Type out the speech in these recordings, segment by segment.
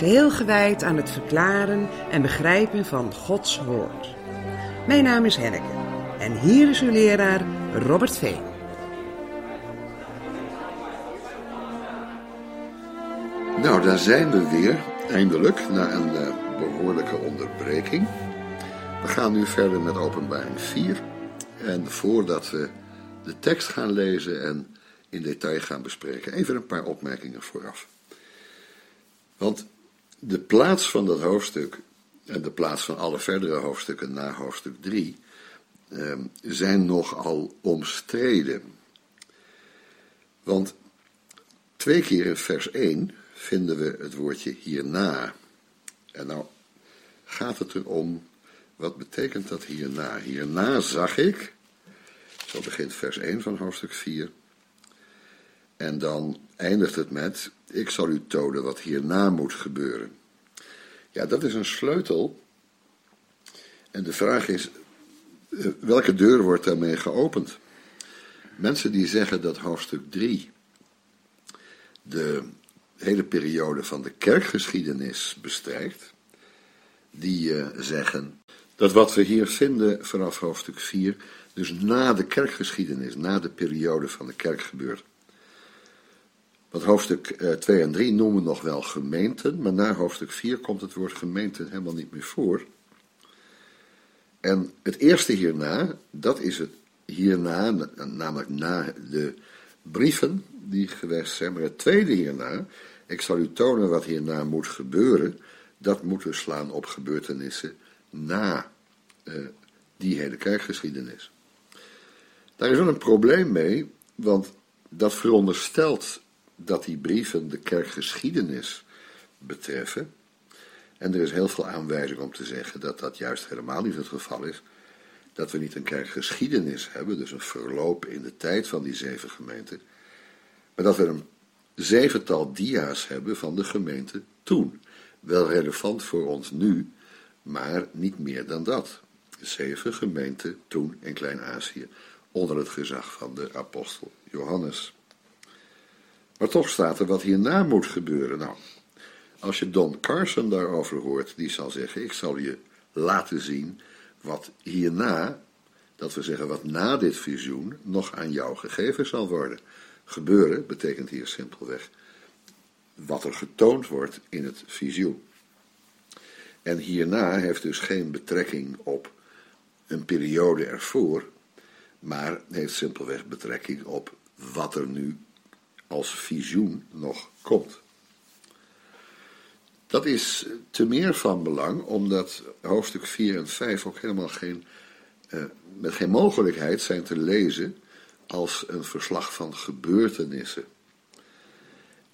Geheel gewijd aan het verklaren en begrijpen van Gods Woord. Mijn naam is Henneke en hier is uw leraar Robert Veen. Nou, daar zijn we weer, eindelijk, na een eh, behoorlijke onderbreking. We gaan nu verder met openbaring 4. En voordat we de tekst gaan lezen en in detail gaan bespreken, even een paar opmerkingen vooraf. Want de plaats van dat hoofdstuk en de plaats van alle verdere hoofdstukken na hoofdstuk 3 eh, zijn nogal omstreden. Want twee keer in vers 1 vinden we het woordje hierna. En nou gaat het erom, wat betekent dat hierna? Hierna zag ik, zo begint vers 1 van hoofdstuk 4, en dan eindigt het met, ik zal u tonen wat hierna moet gebeuren. Ja, dat is een sleutel. En de vraag is, eh, welke deur wordt daarmee geopend? Mensen die zeggen dat hoofdstuk 3 de hele periode van de kerkgeschiedenis bestrijkt, die uh, zeggen dat wat we hier vinden vanaf hoofdstuk 4, dus na de kerkgeschiedenis, na de periode van de kerk gebeurt. Want hoofdstuk 2 uh, en 3 noemen nog wel gemeenten, maar na hoofdstuk 4 komt het woord gemeente helemaal niet meer voor. En het eerste hierna, dat is het hierna, namelijk na de brieven die geweest zijn, maar het tweede hierna, ik zal u tonen wat hierna moet gebeuren, dat moet we slaan op gebeurtenissen na uh, die hele kerkgeschiedenis. Daar is wel een probleem mee, want dat veronderstelt dat die brieven de kerkgeschiedenis betreffen. En er is heel veel aanwijzing om te zeggen dat dat juist helemaal niet het geval is. Dat we niet een kerkgeschiedenis hebben, dus een verloop in de tijd van die zeven gemeenten. Maar dat we een zevental dia's hebben van de gemeente toen. Wel relevant voor ons nu, maar niet meer dan dat. Zeven gemeenten toen in Klein-Azië onder het gezag van de apostel Johannes. Maar toch staat er wat hierna moet gebeuren. Nou, als je Don Carson daarover hoort, die zal zeggen: Ik zal je laten zien wat hierna, dat we zeggen wat na dit visioen, nog aan jou gegeven zal worden. Gebeuren betekent hier simpelweg wat er getoond wordt in het visioen. En hierna heeft dus geen betrekking op een periode ervoor, maar heeft simpelweg betrekking op wat er nu als visioen nog komt. Dat is te meer van belang, omdat hoofdstuk 4 en 5 ook helemaal geen, eh, met geen mogelijkheid zijn te lezen als een verslag van gebeurtenissen.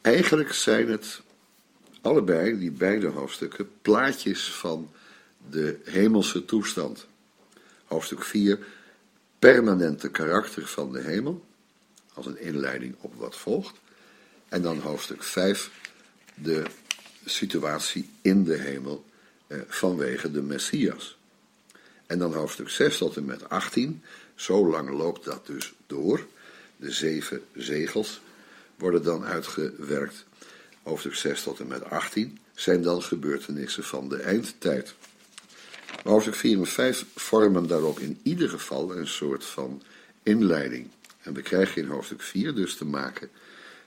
Eigenlijk zijn het allebei, die beide hoofdstukken, plaatjes van de hemelse toestand. Hoofdstuk 4, permanente karakter van de hemel als een inleiding op wat volgt. En dan hoofdstuk 5, de situatie in de hemel eh, vanwege de Messias. En dan hoofdstuk 6 tot en met 18, zo lang loopt dat dus door. De zeven zegels worden dan uitgewerkt. Hoofdstuk 6 tot en met 18 zijn dan gebeurtenissen van de eindtijd. Hoofdstuk 4 en 5 vormen daarop in ieder geval een soort van inleiding. En we krijgen in hoofdstuk 4 dus te maken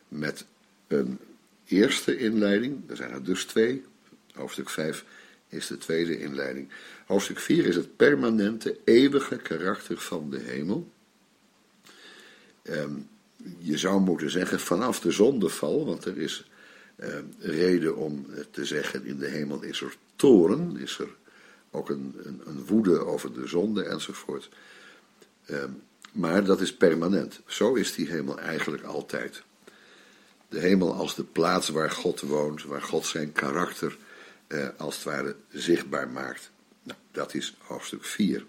met een eerste inleiding. Er zijn er dus twee. Hoofdstuk 5 is de tweede inleiding. Hoofdstuk 4 is het permanente, eeuwige karakter van de hemel. Um, je zou moeten zeggen vanaf de zondeval, want er is um, reden om te zeggen in de hemel is er toren, is er ook een, een, een woede over de zonde enzovoort. Um, Maar dat is permanent. Zo is die hemel eigenlijk altijd. De hemel als de plaats waar God woont, waar God zijn karakter eh, als het ware zichtbaar maakt. Nou, dat is hoofdstuk 4.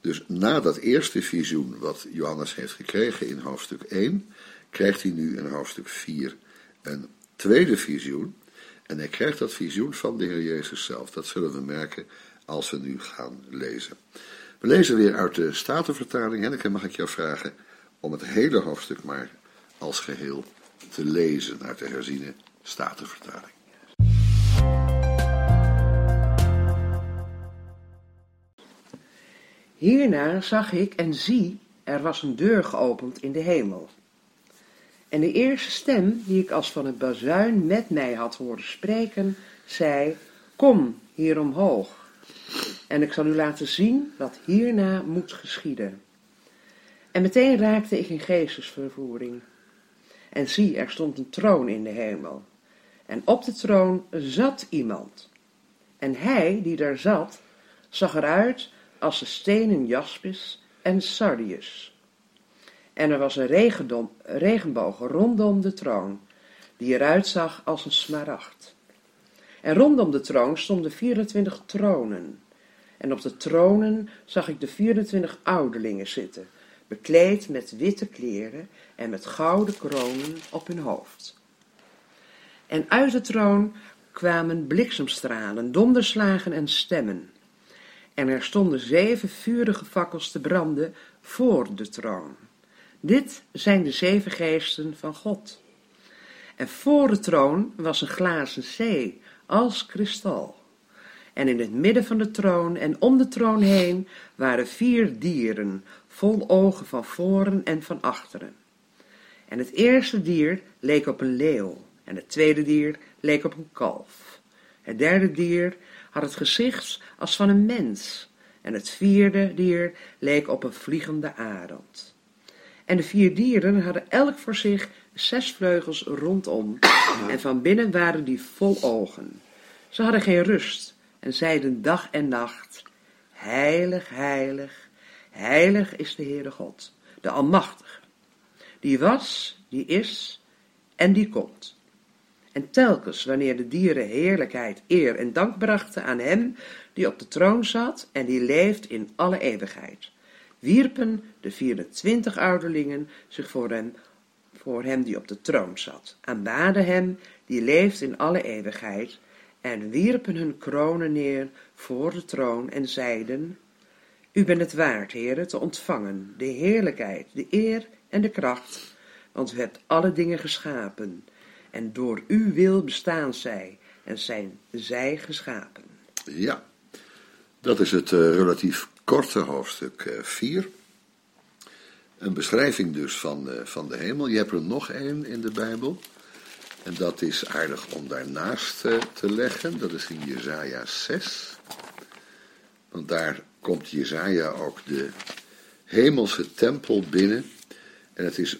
Dus na dat eerste visioen wat Johannes heeft gekregen in hoofdstuk 1, krijgt hij nu in hoofdstuk 4 een tweede visioen. En hij krijgt dat visioen van de Heer Jezus zelf. Dat zullen we merken als we nu gaan lezen. We lezen weer uit de Statenvertaling. Henneke, mag ik jou vragen om het hele hoofdstuk maar als geheel te lezen uit de herziene Statenvertaling. Hierna zag ik en zie, er was een deur geopend in de hemel. En de eerste stem, die ik als van een bazuin met mij had horen spreken, zei, kom hier omhoog. En ik zal u laten zien wat hierna moet geschieden. En meteen raakte ik in geestesvervoering. En zie, er stond een troon in de hemel. En op de troon zat iemand. En hij die daar zat, zag eruit als de stenen jaspis en sardius. En er was een regenboog rondom de troon, die eruit zag als een smaragd. En rondom de troon stonden 24 tronen. En op de tronen zag ik de 24 ouderlingen zitten, bekleed met witte kleren en met gouden kronen op hun hoofd. En uit de troon kwamen bliksemstralen, donderslagen en stemmen. En er stonden zeven vurige fakkels te branden voor de troon. Dit zijn de zeven geesten van God. En voor de troon was een glazen zee, als kristal. En in het midden van de troon en om de troon heen waren vier dieren, vol ogen van voren en van achteren. En het eerste dier leek op een leeuw, en het tweede dier leek op een kalf. Het derde dier had het gezicht als van een mens, en het vierde dier leek op een vliegende arend. En de vier dieren hadden elk voor zich zes vleugels rondom, en van binnen waren die vol ogen. Ze hadden geen rust en zeiden dag en nacht, Heilig, heilig, heilig is de Heere God, de Almachtige, die was, die is en die komt. En telkens wanneer de dieren heerlijkheid, eer en dank brachten aan hem die op de troon zat en die leeft in alle eeuwigheid, wierpen de 24 ouderlingen zich voor hem, voor hem die op de troon zat, aanbaden hem die leeft in alle eeuwigheid, en wierpen hun kronen neer voor de troon en zeiden, U bent het waard, Heere, te ontvangen, de heerlijkheid, de eer en de kracht, want u hebt alle dingen geschapen, en door uw wil bestaan zij, en zijn zij geschapen. Ja, dat is het uh, relatief korte hoofdstuk 4. Een beschrijving dus van, uh, van de hemel. Je hebt er nog één in de Bijbel. En dat is aardig om daarnaast uh, te leggen. Dat is in Jezaja 6. Want daar komt Jezaja ook de hemelse tempel binnen. En het is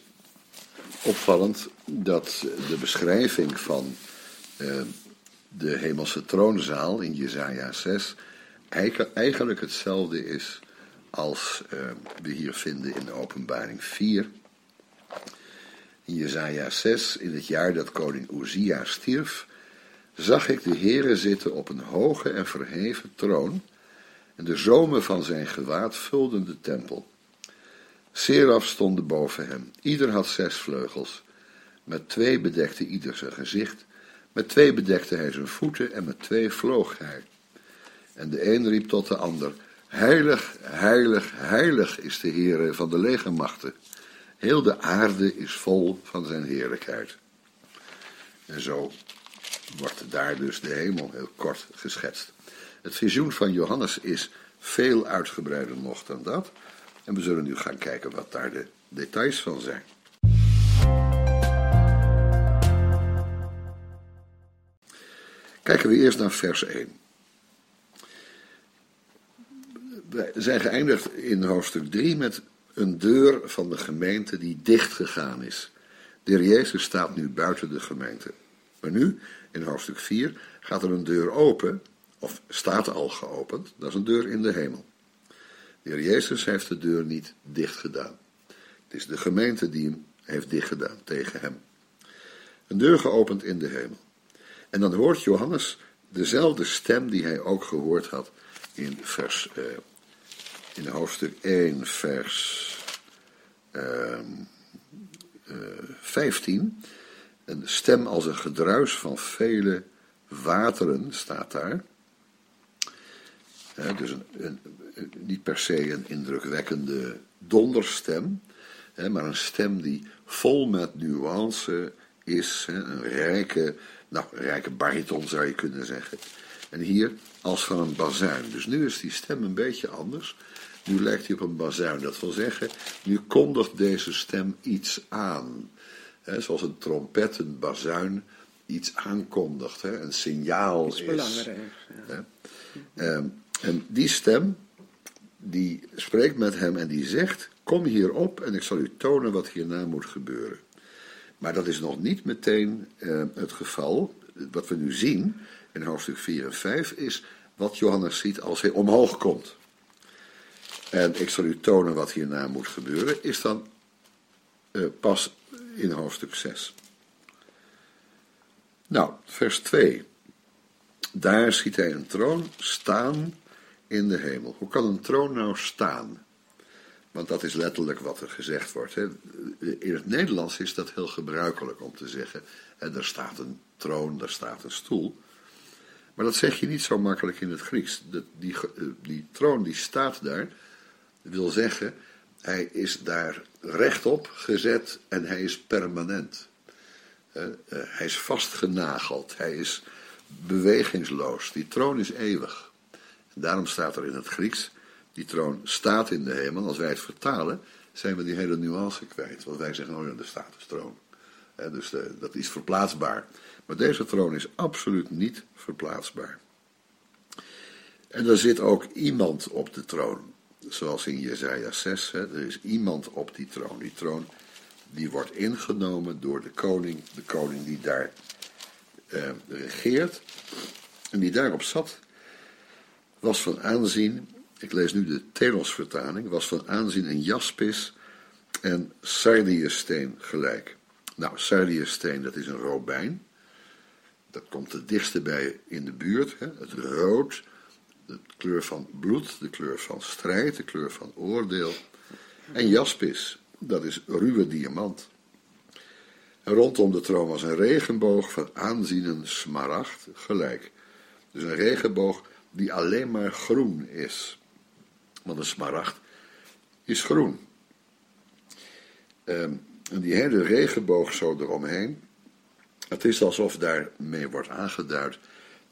opvallend dat de beschrijving van uh, de hemelse troonzaal in Jezaja 6 eigenlijk hetzelfde is als uh, we hier vinden in de openbaring 4. In Jezaja 6, in het jaar dat koning Uzia stierf, zag ik de Heere zitten op een hoge en verheven troon, en de zomen van zijn gewaad vulden de tempel. Seraf stonden boven hem, ieder had zes vleugels, met twee bedekte ieder zijn gezicht, met twee bedekte hij zijn voeten en met twee vloog hij. En de een riep tot de ander, heilig, heilig, heilig is de Heere van de legermachten. Heel de aarde is vol van zijn heerlijkheid. En zo wordt daar dus de hemel heel kort geschetst. Het visioen van Johannes is veel uitgebreider nog dan dat. En we zullen nu gaan kijken wat daar de details van zijn. Kijken we eerst naar vers 1. We zijn geëindigd in hoofdstuk 3 met een deur van de gemeente die dicht gegaan is. De heer Jezus staat nu buiten de gemeente. Maar nu, in hoofdstuk 4, gaat er een deur open, of staat al geopend, dat is een deur in de hemel. De Heer Jezus heeft de deur niet dicht gedaan. Het is de gemeente die hem heeft dichtgedaan tegen hem. Een deur geopend in de hemel. En dan hoort Johannes dezelfde stem die hij ook gehoord had in vers, eh, in hoofdstuk 1, vers uh, uh, 15. Een stem als een gedruis van vele wateren staat daar. dus een, een, niet per se een indrukwekkende donderstem, maar een stem die vol met nuance is. een rijke, nou, een rijke bariton zou je kunnen zeggen. En hier als van een bazuin. Dus nu is die stem een beetje anders. Nu lijkt hij op een bazuin. Dat wil zeggen, nu kondigt deze stem iets aan. zoals een trompet, een bazuin iets aankondigt. een signaal is. belangrijk. Ja. Ehm, en die stem, die spreekt met hem en die zegt: Kom hierop en ik zal u tonen wat hierna moet gebeuren. Maar dat is nog niet meteen uh, het geval. Wat we nu zien in hoofdstuk 4 en 5 is wat Johannes ziet als hij omhoog komt. En ik zal u tonen wat hierna moet gebeuren, is dan uh, pas in hoofdstuk 6. Nou, vers 2. Daar ziet hij een troon staan in de hemel. Hoe kan een troon nou staan? Want dat is letterlijk wat er gezegd wordt. Hè. In het Nederlands is dat heel gebruikelijk om te zeggen. En er staat een troon, daar staat een stoel. Maar dat zeg je niet zo makkelijk in het Grieks. die, eh, die troon die staat daar, wil zeggen, hij is daar rechtop gezet en hij is permanent. Uh, hij is vastgenageld, hij is bewegingsloos. Die troon is eeuwig. Daarom staat er in het Grieks, die troon staat in de hemel. Als wij het vertalen, zijn we die hele nuance kwijt. Want wij zeggen, oh ja, er staat troon. dus uh, dat is verplaatsbaar. Maar deze troon is absoluut niet verplaatsbaar. En er zit ook iemand op de troon. Zoals in Jezaja 6, hè, er is iemand op die troon. Die troon die wordt ingenomen door de koning, de koning die daar uh, regeert en die daarop zat, was van aanzien, ik lees nu de Telos-vertaling, was van aanzien een jaspis en sardiussteen gelijk. Nou, sardiussteen, dat is een robijn. Dat komt het dichtste bij in de buurt. Hè? Het rood, de kleur van bloed, de kleur van strijd, de kleur van oordeel. En jaspis, dat is ruwe diamant. En rondom de troon was een regenboog van aanzienen smaragd gelijk. Dus een regenboog die alleen maar groen is. Want een smaragd is groen. Ehm, en die hele regenboog zo eromheen. Het is alsof daarmee wordt aangeduid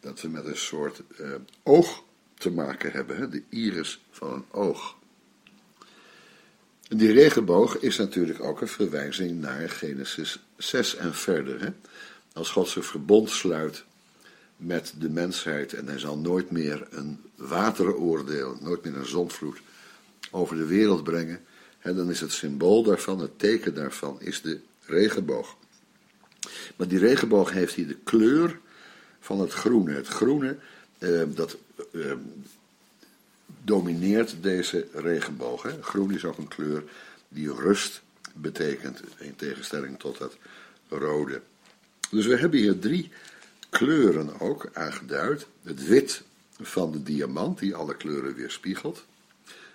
dat we met een soort uh, oog te maken hebben. Hè? De iris van een oog. Die regenboog is natuurlijk ook een verwijzing naar Genesis 6 en verder. Hè? Als God zijn verbond sluit met de mensheid en hij zal nooit meer een wateroordeel, nooit meer een zondvloed over de wereld brengen, hè, dan is het symbool daarvan, het teken daarvan, is de regenboog. Maar die regenboog heeft hier de kleur van het groene. Het groene, eh, dat eh, domineert deze regenboog. Hè. Groen is ook een kleur die rust betekent, in tegenstelling tot het rode. Dus we hebben hier drie kleuren ook aangeduid. Het wit van de diamant, die alle kleuren weerspiegelt.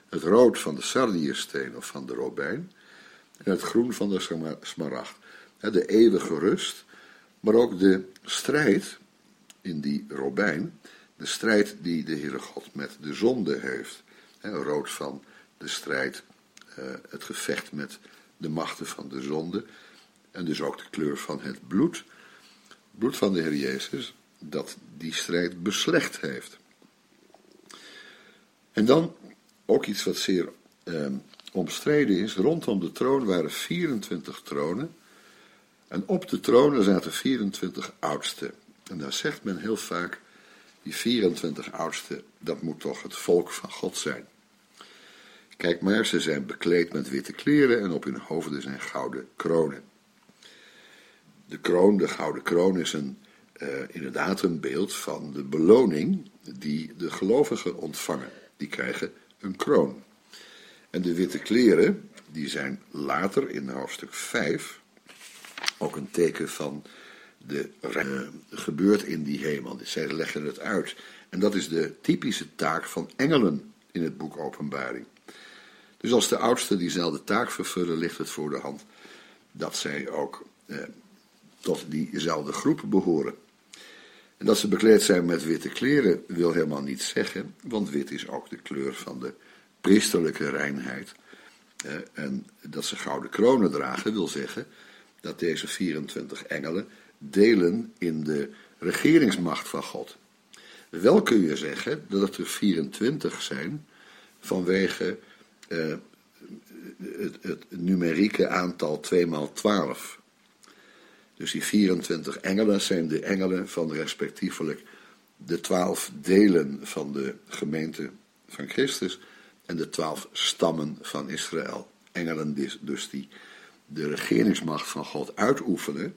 Het rood van de sardiussteen of van de robijn. En het groen van de smaragd. De eeuwige rust, maar ook de strijd in die robijn de strijd die de Heere God met de zonde heeft. rood van de strijd, eh, het gevecht met de machten van de zonde. En dus ook de kleur van het bloed. Bloed van de Heer Jezus, dat die strijd beslecht heeft. En dan ook iets wat zeer eh, omstreden is. Rondom de troon waren 24 tronen. En op de tronen zaten 24 oudsten. En daar zegt men heel vaak die 24 oudsten, dat moet toch het volk van God zijn. Kijk maar, ze zijn bekleed met witte kleren en op hun hoofden zijn gouden kronen. De kroon, de gouden kroon, is een, uh, inderdaad een beeld van de beloning die de gelovigen ontvangen. Die krijgen een kroon. En de witte kleren, die zijn later in hoofdstuk 5 ook een teken van de gebeurt in die hemel. Zij leggen het uit. En dat is de typische taak van engelen in het boek Openbaring. Dus als de oudsten diezelfde taak vervullen, ligt het voor de hand dat zij ook eh, tot diezelfde groep behoren. En dat ze bekleed zijn met witte kleren wil helemaal niet zeggen, want wit is ook de kleur van de priesterlijke reinheid. Eh, en dat ze gouden kronen dragen wil zeggen dat deze 24 engelen delen in de regeringsmacht van God. Wel kun je zeggen dat het er 24 zijn vanwege uh, het, het, numerieke aantal 2 maal 12. Dus die 24 engelen zijn de engelen van respectievelijk de 12 delen van de gemeente van Christus en de 12 stammen van Israël. Engelen dus die de regeringsmacht van God uitoefenen,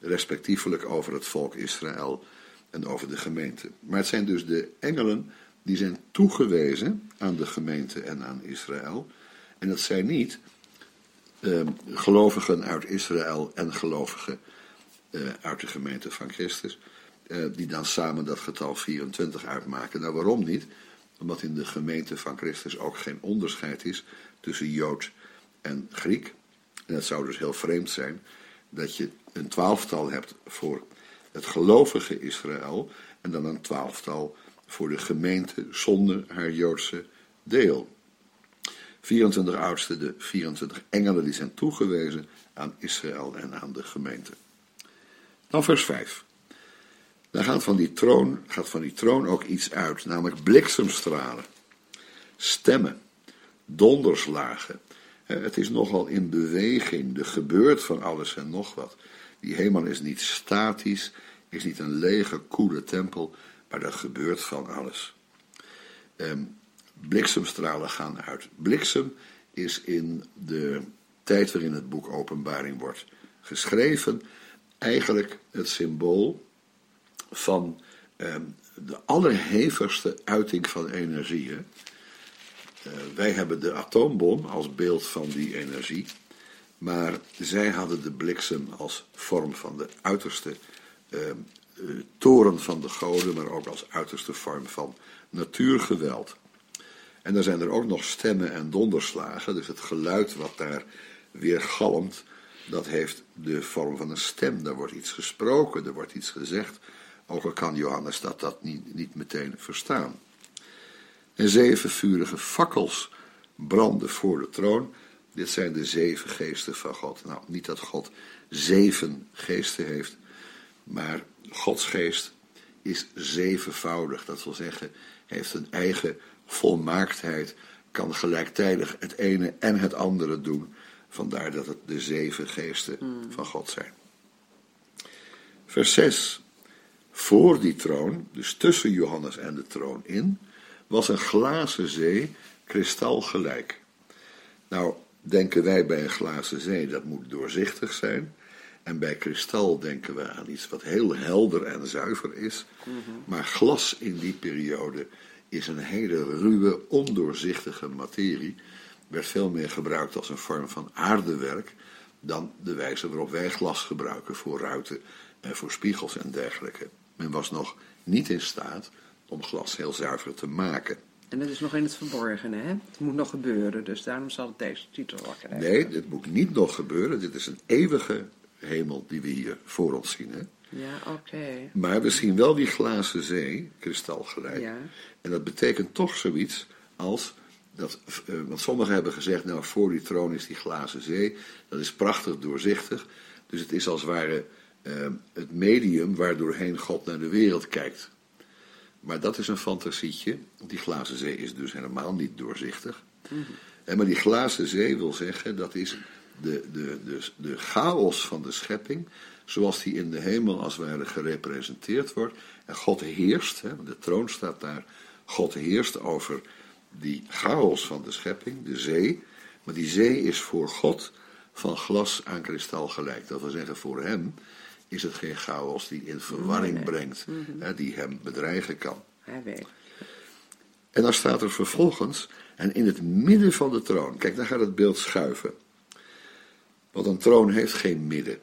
respectievelijk over het volk Israël en over de gemeente. Maar het zijn dus de engelen die zijn toegewezen aan de gemeente en aan Israël. En dat zijn niet eh, gelovigen uit Israël en gelovigen eh, uit de gemeente van Christus, eh, die dan samen dat getal 24 uitmaken. Nou, waarom niet? Omdat in de gemeente van Christus ook geen onderscheid is tussen Jood en Griek. En het zou dus heel vreemd zijn dat je een twaalftal hebt voor het gelovige Israël en dan een twaalftal voor de gemeente zonder haar Joodse deel. 24 oudsten, de 24 engelen die zijn toegewezen aan Israël en aan de gemeente. Dan vers 5. Dan gaat van die troon, gaat van die troon ook iets uit, namelijk bliksemstralen, stemmen, donderslagen, het is nogal in beweging, er gebeurt van alles en nog wat. Die hemel is niet statisch, is niet een lege, koele tempel, maar er gebeurt van alles. Ehm, bliksemstralen gaan uit. Bliksem is in de tijd waarin het boek Openbaring wordt geschreven, eigenlijk het symbool van ehm, de allerhevigste uiting van energie. Eh, wij hebben de atoombom als beeld van die energie, maar zij hadden de bliksem als vorm van de uiterste uh, toren van de goden, maar ook als uiterste vorm van natuurgeweld. En dan zijn er ook nog stemmen en donderslagen, dus het geluid wat daar weer galmt, dat heeft de vorm van een stem. Daar wordt iets gesproken, er wordt iets gezegd, ook al kan Johannes dat, dat niet, niet meteen verstaan. En zeven vurige fakkels branden voor de troon. Dit zijn de zeven geesten van God. Nou, niet dat God zeven geesten heeft, maar Gods geest is zevenvoudig. Dat wil zeggen, heeft een eigen volmaaktheid, kan gelijktijdig het ene en het andere doen. Vandaar dat het de zeven geesten hmm. van God zijn. Vers 6. Voor die troon, dus tussen Johannes en de troon in, was een glazen zee kristalgelijk. Nou, denken wij bij een glazen zee, dat moet doorzichtig zijn. En bij kristal denken we aan iets wat heel helder en zuiver is. Mhm. Maar glas in die periode is een hele ruwe, ondoorzichtige materie. Werd veel meer gebruikt als een vorm van aardewerk dan de wijze waarop wij glas gebruiken voor ruiten en voor spiegels en dergelijke. Men was nog niet in staat om glas heel zuiver te maken. En dat is nog in het verborgene, hè? Het moet nog gebeuren, dus daarom zal het deze titel wel krijgen. Nee, dit moet niet nog gebeuren. Dit is een eeuwige hemel die we hier voor ons zien, hè? Ja, oké. Maar we zien wel die glazen zee, kristalgelijk. Ja. En dat betekent toch zoiets als dat, uh, want sommigen hebben gezegd, nou voor die troon is die glazen zee, dat is prachtig doorzichtig. Dus het is als het ware uh, het medium waardoorheen God naar de wereld kijkt. Maar dat is een fantasietje. Die glazen zee is dus helemaal niet doorzichtig. Mm -hmm. Maar die glazen zee wil zeggen, dat is de, de, de, de chaos van de schepping, zoals die in de hemel als ware gerepresenteerd wordt. En God heerst, hè, de troon staat daar, God heerst over die chaos van de schepping, de zee. Maar die zee is voor God van glas aan kristal gelijk. Dat wil zeggen, voor hem is het geen chaos die in verwarring brengt, mhm. hè, die hem bedreigen kan. Hij weet. En dan staat er vervolgens, En in het midden van de troon, kijk, daar gaat het beeld schuiven. Want een troon heeft geen midden.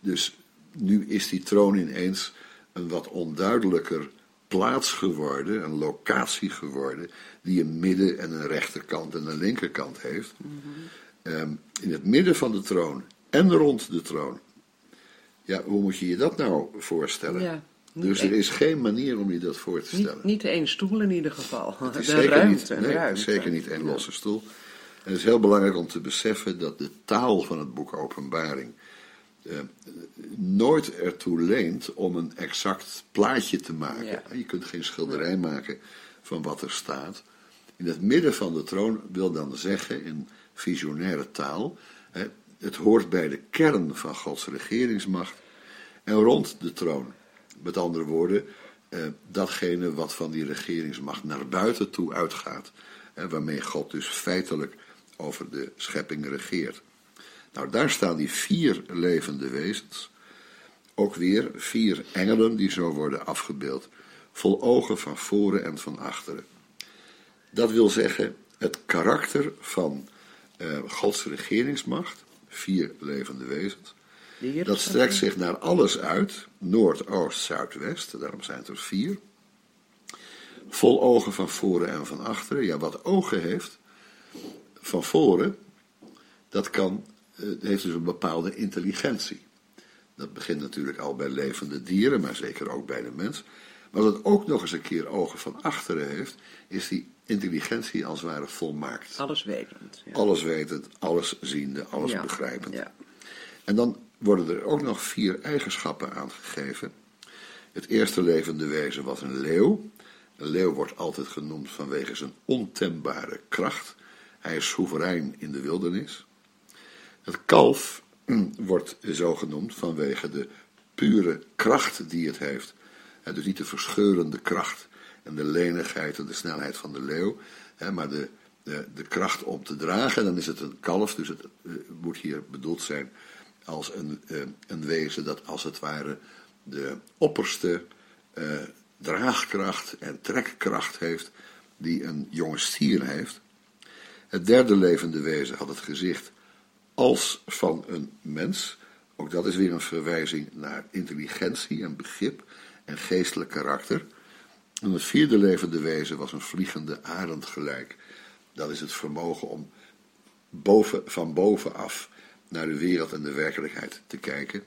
Dus nu is die troon ineens een wat onduidelijker plaats geworden, een locatie geworden, die een midden- en een rechterkant en een linkerkant heeft. Ehm, in het midden van de troon en rond de troon. Ja, hoe moet je je dat nou voorstellen? Ja, dus er is geen manier om je dat voor te stellen. Niet, niet één stoel in ieder geval. Het is de zeker ruimte, niet, nee, ruimte. zeker niet één losse stoel. En het is heel belangrijk om te beseffen dat de taal van het boek Openbaring eh, nooit ertoe leent om een exact plaatje te maken. Ja. Je kunt geen schilderij maken van wat er staat. In het midden van de troon wil dan zeggen, in visionaire taal, het hoort bij de kern van Gods regeringsmacht en rond de troon. Met andere woorden, eh, datgene wat van die regeringsmacht naar buiten toe uitgaat, hè, waarmee God dus feitelijk over de schepping regeert. Nou, daar staan die vier levende wezens. Ook weer vier engelen die zo worden afgebeeld, vol ogen van voren en van achteren. Dat wil zeggen, het karakter van eh, Gods regeringsmacht, vier levende wezens, dat strekt zich naar alles uit, noord, oost, zuid, west, daarom zijn het er vier. Vol ogen van voren en van achteren. Ja, wat ogen heeft, van voren, dat kan, eh, heeft dus een bepaalde intelligentie. Dat begint natuurlijk al bij levende dieren, maar zeker ook bij de mens. Maar wat het ook nog eens een keer ogen van achteren heeft, is die intelligentie als het ware volmaakt. Alles wetend. Ja. Alles wetend, alles ziende, alles Ja, begrijpend. Ja. En dan worden er ook nog vier eigenschappen aangegeven. Het eerste levende wezen was een leeuw. Een leeuw wordt altijd genoemd vanwege zijn ontembare kracht. Hij is soeverein in de wildernis. Het kalf mm, wordt zo genoemd vanwege de pure kracht die het heeft. En dus niet de verscheurende kracht en de lenigheid en de snelheid van de leeuw, hè, maar de, de, de kracht om te dragen. Dan is het een kalf, dus het eh, moet hier bedoeld zijn als een, eh, een wezen dat als het ware de opperste eh, draagkracht en trekkracht heeft die een jonge stier heeft. Het derde levende wezen had het gezicht als van een mens. Ook dat is weer een verwijzing naar intelligentie en begrip en geestelijk karakter. En het vierde levende wezen was een vliegende arend gelijk. Dat is het vermogen om boven, van bovenaf naar de wereld en de werkelijkheid te kijken.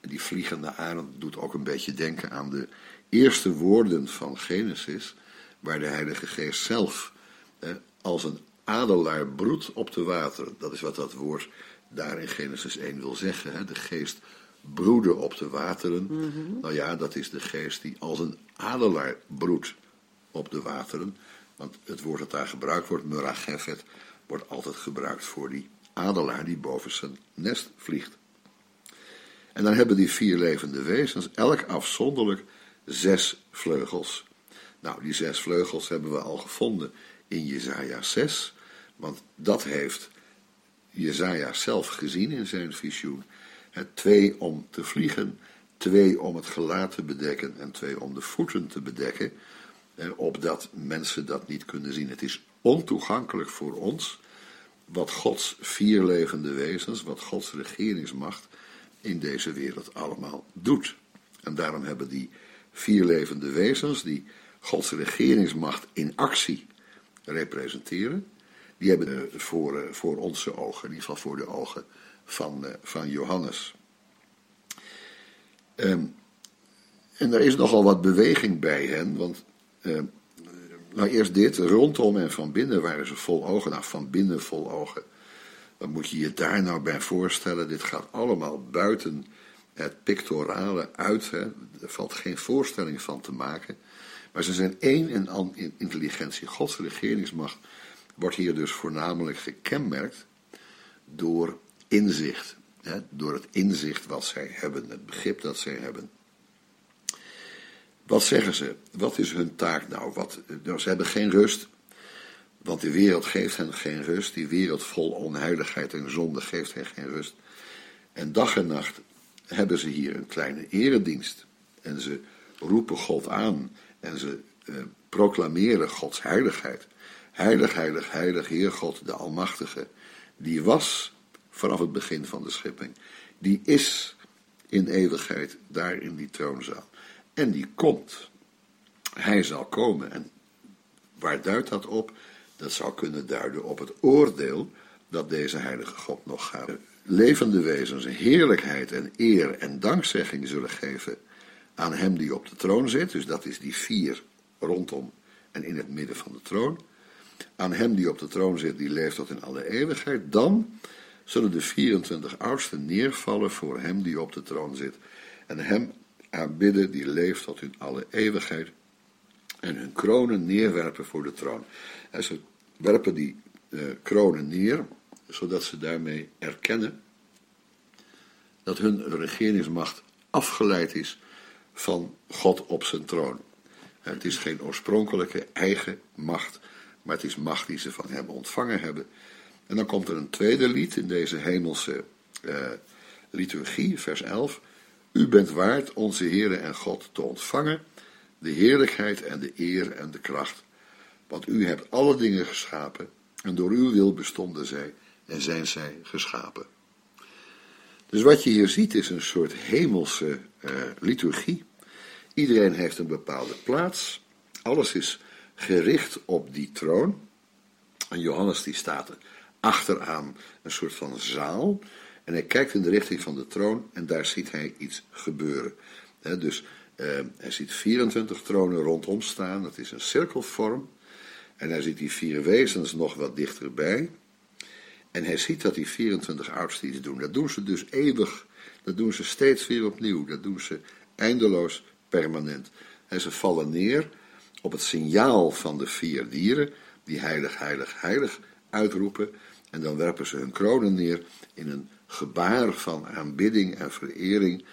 En die vliegende arend doet ook een beetje denken aan de eerste woorden van Genesis, waar de Heilige Geest zelf eh, als een adelaar broedt op de wateren. Dat is wat dat woord daar in Genesis 1 wil zeggen. Hè? De geest broeden op de wateren. Nou ja, dat is de geest die als een adelaar broedt op de wateren. Want het woord dat daar gebruikt wordt, muragefet, wordt altijd gebruikt voor die adelaar die boven zijn nest vliegt. En dan hebben die vier levende wezens elk afzonderlijk zes vleugels. Nou, die zes vleugels hebben we al gevonden in Jezaja 6, want dat heeft Jezaja zelf gezien in zijn visioen. Het twee om te vliegen, twee om het gelaat te bedekken en twee om de voeten te bedekken, opdat mensen dat niet kunnen zien. Het is ontoegankelijk voor ons wat Gods vier levende wezens, wat Gods regeringsmacht in deze wereld allemaal doet. En daarom hebben die vier levende wezens, die Gods regeringsmacht in actie representeren, die hebben eh, voor, eh, voor onze ogen, in ieder geval voor de ogen van, eh, van Johannes. Ehm, en er is nogal wat beweging bij hen, want eh, nou eerst dit, rondom en van binnen waren ze vol ogen, nou van binnen vol ogen. Wat moet je je daar nou bij voorstellen? Dit gaat allemaal buiten het pictorale uit, hè? er valt geen voorstelling van te maken. Maar ze zijn één en al in intelligentie. Gods regeringsmacht wordt hier dus voornamelijk gekenmerkt door inzicht. Door het inzicht wat zij hebben, het begrip dat zij hebben. Wat zeggen ze? Wat is hun taak nou? Wat, nou ze hebben geen rust, want de wereld geeft hen geen rust. Die wereld vol onheiligheid en zonde geeft hen geen rust. En dag en nacht hebben ze hier een kleine eredienst. En ze roepen God aan en ze eh, proclameren Gods heiligheid. Heilig, heilig, heilig, Heer God, de Almachtige. Die was vanaf het begin van de schepping. Die is in eeuwigheid daar in die troonzaal. En die komt. Hij zal komen. En waar duidt dat op? Dat zou kunnen duiden op het oordeel dat deze heilige God nog gaat. Levende wezens heerlijkheid en eer en dankzegging zullen geven aan hem die op de troon zit. Dus dat is die vier rondom en in het midden van de troon. Aan hem die op de troon zit, die leeft tot in alle eeuwigheid. Dan zullen de 24 oudsten neervallen voor hem die op de troon zit. En hem aanbidden die leeft tot in alle eeuwigheid. En hun kronen neerwerpen voor de troon. En ze werpen die uh, kronen neer, zodat ze daarmee erkennen dat hun regeringsmacht afgeleid is van God op zijn troon. Het is geen oorspronkelijke eigen macht, maar het is macht die ze van hem ontvangen hebben. En dan komt er een tweede lied in deze hemelse uh, liturgie, vers 11. U bent waard onze Heere en God te ontvangen, de heerlijkheid en de eer en de kracht. Want u hebt alle dingen geschapen en door uw wil bestonden zij en zijn zij geschapen. Dus wat je hier ziet is een soort hemelse uh, liturgie. Iedereen heeft een bepaalde plaats. Alles is gericht op die troon. En Johannes die staat achteraan een soort van zaal. En hij kijkt in de richting van de troon en daar ziet hij iets gebeuren. dus uh, hij ziet 24 tronen rondom staan. Dat is een cirkelvorm. En hij ziet die vier wezens nog wat dichterbij. En hij ziet dat die 24 oudsten iets doen. Dat doen ze dus eeuwig. Dat doen ze steeds weer opnieuw. Dat doen ze eindeloos permanent. En ze vallen neer op het signaal van de vier dieren, die heilig, heilig, heilig uitroepen. En dan werpen ze hun kronen neer in een gebaar van aanbidding en verering.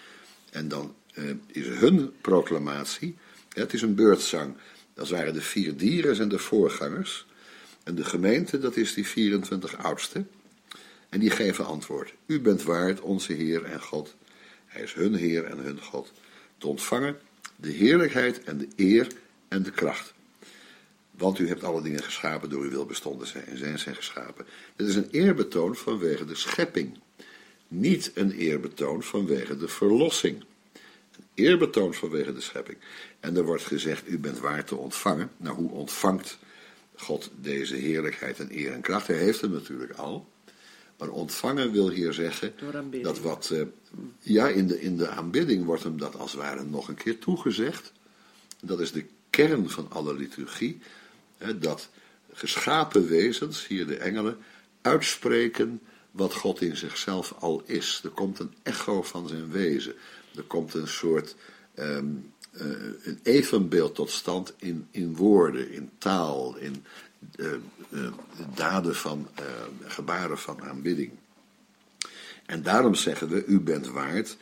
En dan eh, is hun proclamatie, het is een beurtzang. Dat waren de vier dieren en de voorgangers. En de gemeente, dat is die 24 oudsten. En die geven antwoord. U bent waard, onze Heer en God. Hij is hun Heer en hun God. Te ontvangen de heerlijkheid en de eer en de kracht. Want u hebt alle dingen geschapen door uw wil bestonden zijn en zijn zijn geschapen. Dit is een eerbetoon vanwege de schepping. Niet een eerbetoon vanwege de verlossing. Een eerbetoon vanwege de schepping. En er wordt gezegd, u bent waard te ontvangen. Nou, hoe ontvangt God deze heerlijkheid en eer en kracht? Hij heeft hem natuurlijk al. Maar ontvangen wil hier zeggen dat wat, uh, ja, in de, in de aanbidding wordt hem dat als het ware nog een keer toegezegd. Dat is de kern van alle liturgie, dat geschapen wezens, hier de engelen, uitspreken wat God in zichzelf al is. Er komt een echo van zijn wezen. Er komt een soort um, uh, een evenbeeld tot stand in, in woorden, in taal, in uh, uh, daden van, gebaren van aanbidding. En daarom zeggen we, u bent waard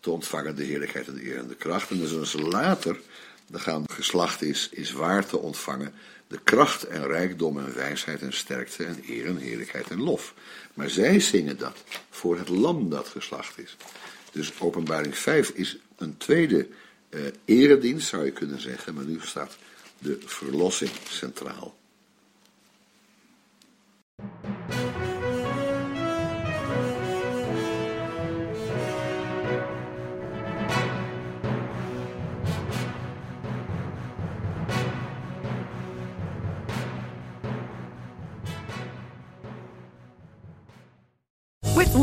te ontvangen de heerlijkheid en de eer en de kracht. En dus later, dan gaan geslacht is, is waar te ontvangen de kracht en rijkdom en wijsheid en sterkte en eer en heerlijkheid en lof. Maar zij zingen dat voor het lam dat geslacht is. Dus openbaring 5 is een tweede uh, eredienst, zou je kunnen zeggen, maar nu staat de verlossing centraal.